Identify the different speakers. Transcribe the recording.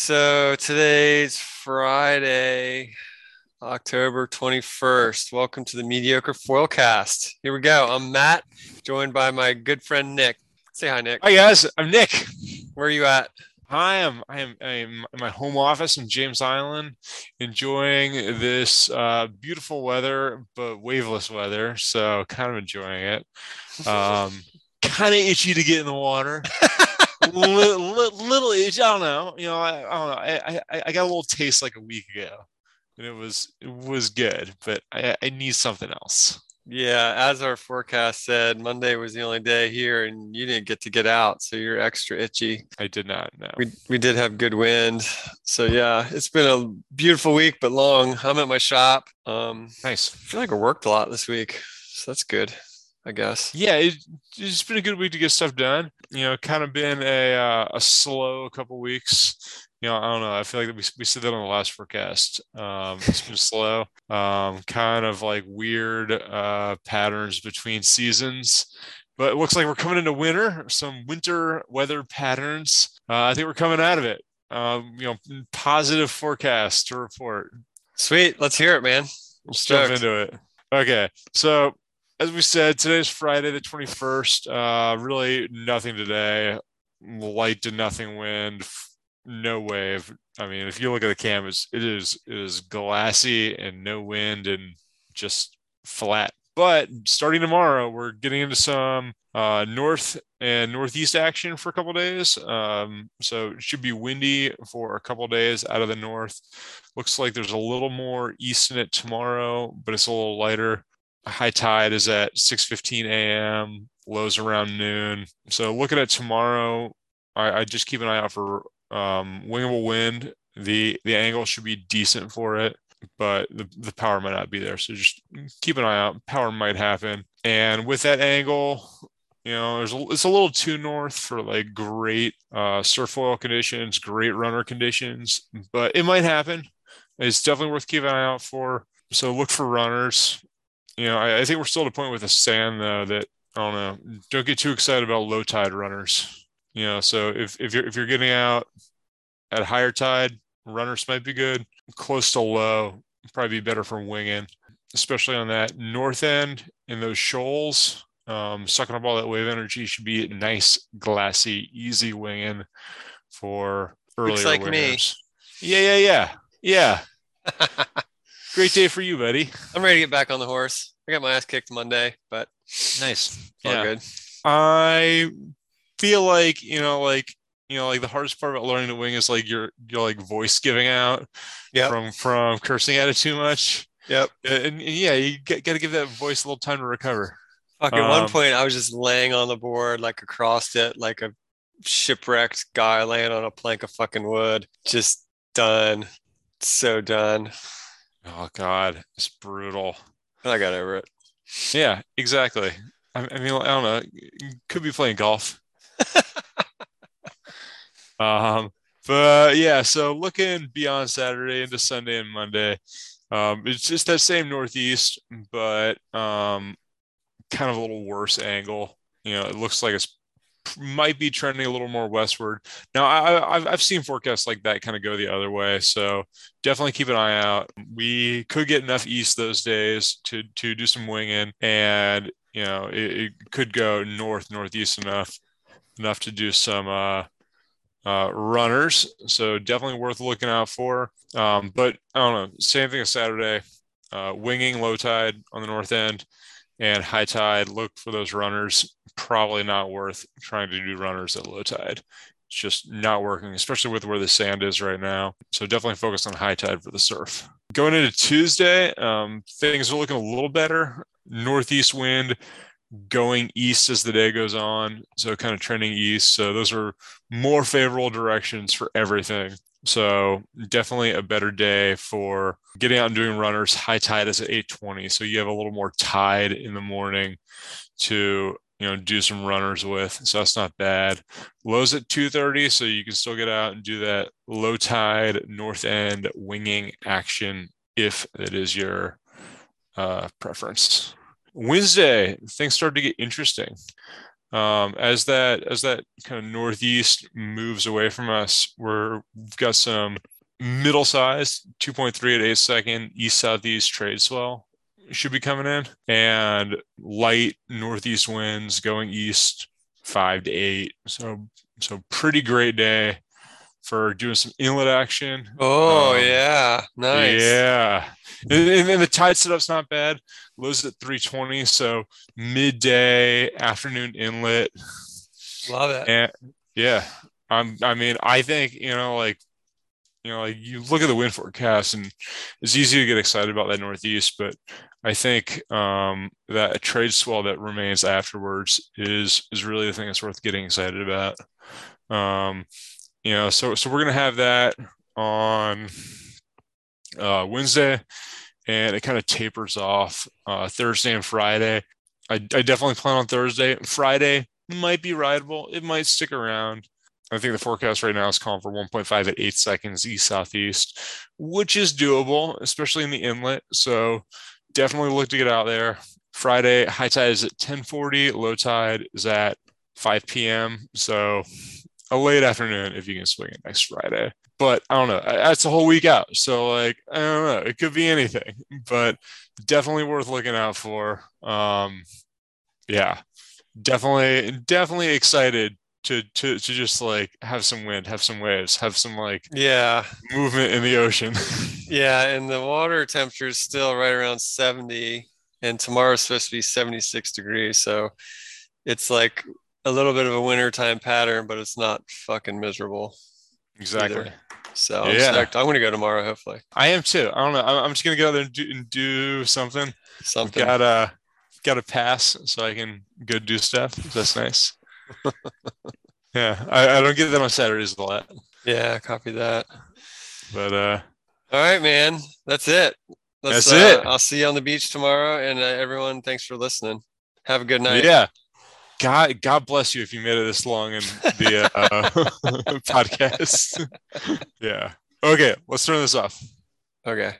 Speaker 1: So today's Friday, October 21st. Welcome to the Mediocre Foilcast. Here we go. I'm Matt, joined by my good friend Nick. Say hi, Nick.
Speaker 2: Hi guys, I'm Nick.
Speaker 1: Where are you at?
Speaker 2: I am I am I am in my home office in James Island, enjoying this uh, beautiful weather, but waveless weather. So kind of enjoying it. Um, kind of itchy to get in the water. little, little. I don't know. You know, I, I don't know. I, I I got a little taste like a week ago, and it was it was good, but I, I need something else.
Speaker 1: Yeah, as our forecast said, Monday was the only day here, and you didn't get to get out, so you're extra itchy.
Speaker 2: I did not know.
Speaker 1: We we did have good wind, so yeah, it's been a beautiful week, but long. I'm at my shop. Um,
Speaker 2: Nice.
Speaker 1: I feel like I worked a lot this week, so that's good, I guess.
Speaker 2: Yeah, it, it's been a good week to get stuff done. You know, kind of been a uh, a slow couple weeks. You know, I don't know. I feel like we we said that on the last forecast. Um, it's been slow. Um, kind of like weird uh, patterns between seasons. But it looks like we're coming into winter. Some winter weather patterns. Uh, I think we're coming out of it. Um, you know, positive forecast to report.
Speaker 1: Sweet, let's hear it, man.
Speaker 2: Let's jump into it. Okay. So, as we said, today's Friday, the 21st. Uh, really nothing today. Light to nothing wind, no wave. I mean, if you look at the canvas, it is it is glassy and no wind and just flat. But starting tomorrow, we're getting into some uh, north and northeast action for a couple days. Um, so it should be windy for a couple days out of the north. Looks like there's a little more east in it tomorrow, but it's a little lighter. High tide is at 6:15 a.m. Lows around noon. So looking at tomorrow, I, I just keep an eye out for um, wingable wind. The the angle should be decent for it, but the, the power might not be there. So just keep an eye out. Power might happen. And with that angle, you know, there's a, it's a little too north for like great uh, surf foil conditions, great runner conditions, but it might happen. It's definitely worth keeping an eye out for. So look for runners. You know, I, I think we're still at a point with the sand though that I don't know. Don't get too excited about low tide runners. You know, so if if you're if you're getting out at higher tide, runners might be good. Close to low, probably be better for winging, especially on that north end in those shoals. Um, sucking up all that wave energy should be nice, glassy, easy winging for earlier
Speaker 1: Looks like me.
Speaker 2: Yeah, yeah, yeah, yeah. Great day for you, buddy.
Speaker 1: I'm ready to get back on the horse. I got my ass kicked Monday, but
Speaker 2: Nice.
Speaker 1: all
Speaker 2: Yeah.
Speaker 1: good.
Speaker 2: I feel like you know, like you know, like the hardest part about learning to wing is like your your like voice giving out
Speaker 1: Yep.
Speaker 2: from from cursing at it too much.
Speaker 1: Yep.
Speaker 2: And, and yeah, you got to give that voice a little time to recover.
Speaker 1: Fuck, at one
Speaker 2: Um,
Speaker 1: point, I was just laying on the board, like across it, like a shipwrecked guy laying on a plank of fucking wood. Just done. So done.
Speaker 2: Oh God, it's brutal.
Speaker 1: I got over it.
Speaker 2: Yeah, exactly. I, I mean, I don't know. Could be playing golf. um, but yeah, so looking beyond Saturday into Sunday and Monday, um, it's just that same northeast, but um, kind of a little worse angle. You know, it looks like it's might be trending a little more westward. Now, I, I've seen forecasts like that kind of go the other way, so definitely keep an eye out. We could get enough east those days to to do some winging, and you know, it, it could go north northeast enough enough to do some uh, uh, runners. So definitely worth looking out for. Um, but I don't know. Same thing as Saturday. Uh, winging low tide on the north end and high tide. Look for those runners. Probably not worth trying to do runners at low tide. It's just not working, especially with where the sand is right now. So definitely focus on high tide for the surf. Going into Tuesday, um, things are looking a little better. Northeast wind going east as the day goes on. So kind of trending east. So those are more favorable directions for everything. So definitely a better day for getting out and doing runners. High tide is at 820. So you have a little more tide in the morning to you know do some runners with. So that's not bad. Lows at 230, so you can still get out and do that low tide north end winging action if that is your uh, preference. Wednesday, things start to get interesting. Um, as that as that kind of northeast moves away from us, we're we've got some middle sized 2.3 at 8 second east southeast trade swell should be coming in and light northeast winds going east five to eight. So so pretty great day for doing some inlet action
Speaker 1: Oh
Speaker 2: Um,
Speaker 1: yeah, nice.
Speaker 2: yeah and, the tide setup's not bad lows at 320 so midday afternoon inlet
Speaker 1: Love it.
Speaker 2: and yeah, I'm. I mean, I think you know, like, you know, like you look at the wind forecast, and it's easy to get excited about that northeast, but I think um, that a trade swell that remains afterwards is is really the thing that's worth getting excited about. Um, you know, so so we're gonna have that on uh, Wednesday, and it kind of tapers off uh, Thursday and Friday. I, I definitely plan on Thursday. Friday might be rideable. It might stick around. I think the forecast right now is calling for 1.5 at eight seconds east southeast, which is doable, especially in the inlet. So definitely look to get out there. Friday high tide is at 10:40, low tide is at 5 p.m. So a late afternoon if you can swing it next Friday. But I don't know. That's a whole week out. So like I don't know. It could be anything, but definitely worth looking out for. Um, yeah, definitely, definitely excited to to to just like have some wind, have some waves, have some like
Speaker 1: Yeah,
Speaker 2: movement in the ocean.
Speaker 1: yeah, and the water temperature is still right around 70, and tomorrow's supposed to be 76 degrees. So it's like a little bit of a wintertime pattern, but it's not fucking miserable.
Speaker 2: exactly.
Speaker 1: So I'm
Speaker 2: Yeah.
Speaker 1: I'm gonna go tomorrow, hopefully.
Speaker 2: I am too. I don't know. I'm just gonna go out there and do, and do something.
Speaker 1: Something.
Speaker 2: Got a got a pass so I can go do stuff. That's nice. yeah, I, I don't get that on Saturdays a lot,
Speaker 1: Yeah, copy that.
Speaker 2: but uh,
Speaker 1: All right, man. That's it.
Speaker 2: That's
Speaker 1: uh,
Speaker 2: it.
Speaker 1: I'll see you on the beach tomorrow. And uh, everyone, thanks for listening. Have a good night.
Speaker 2: yeah. God, God bless you if you made it this long in the uh, podcast. yeah. Okay, let's turn this off.
Speaker 1: Okay.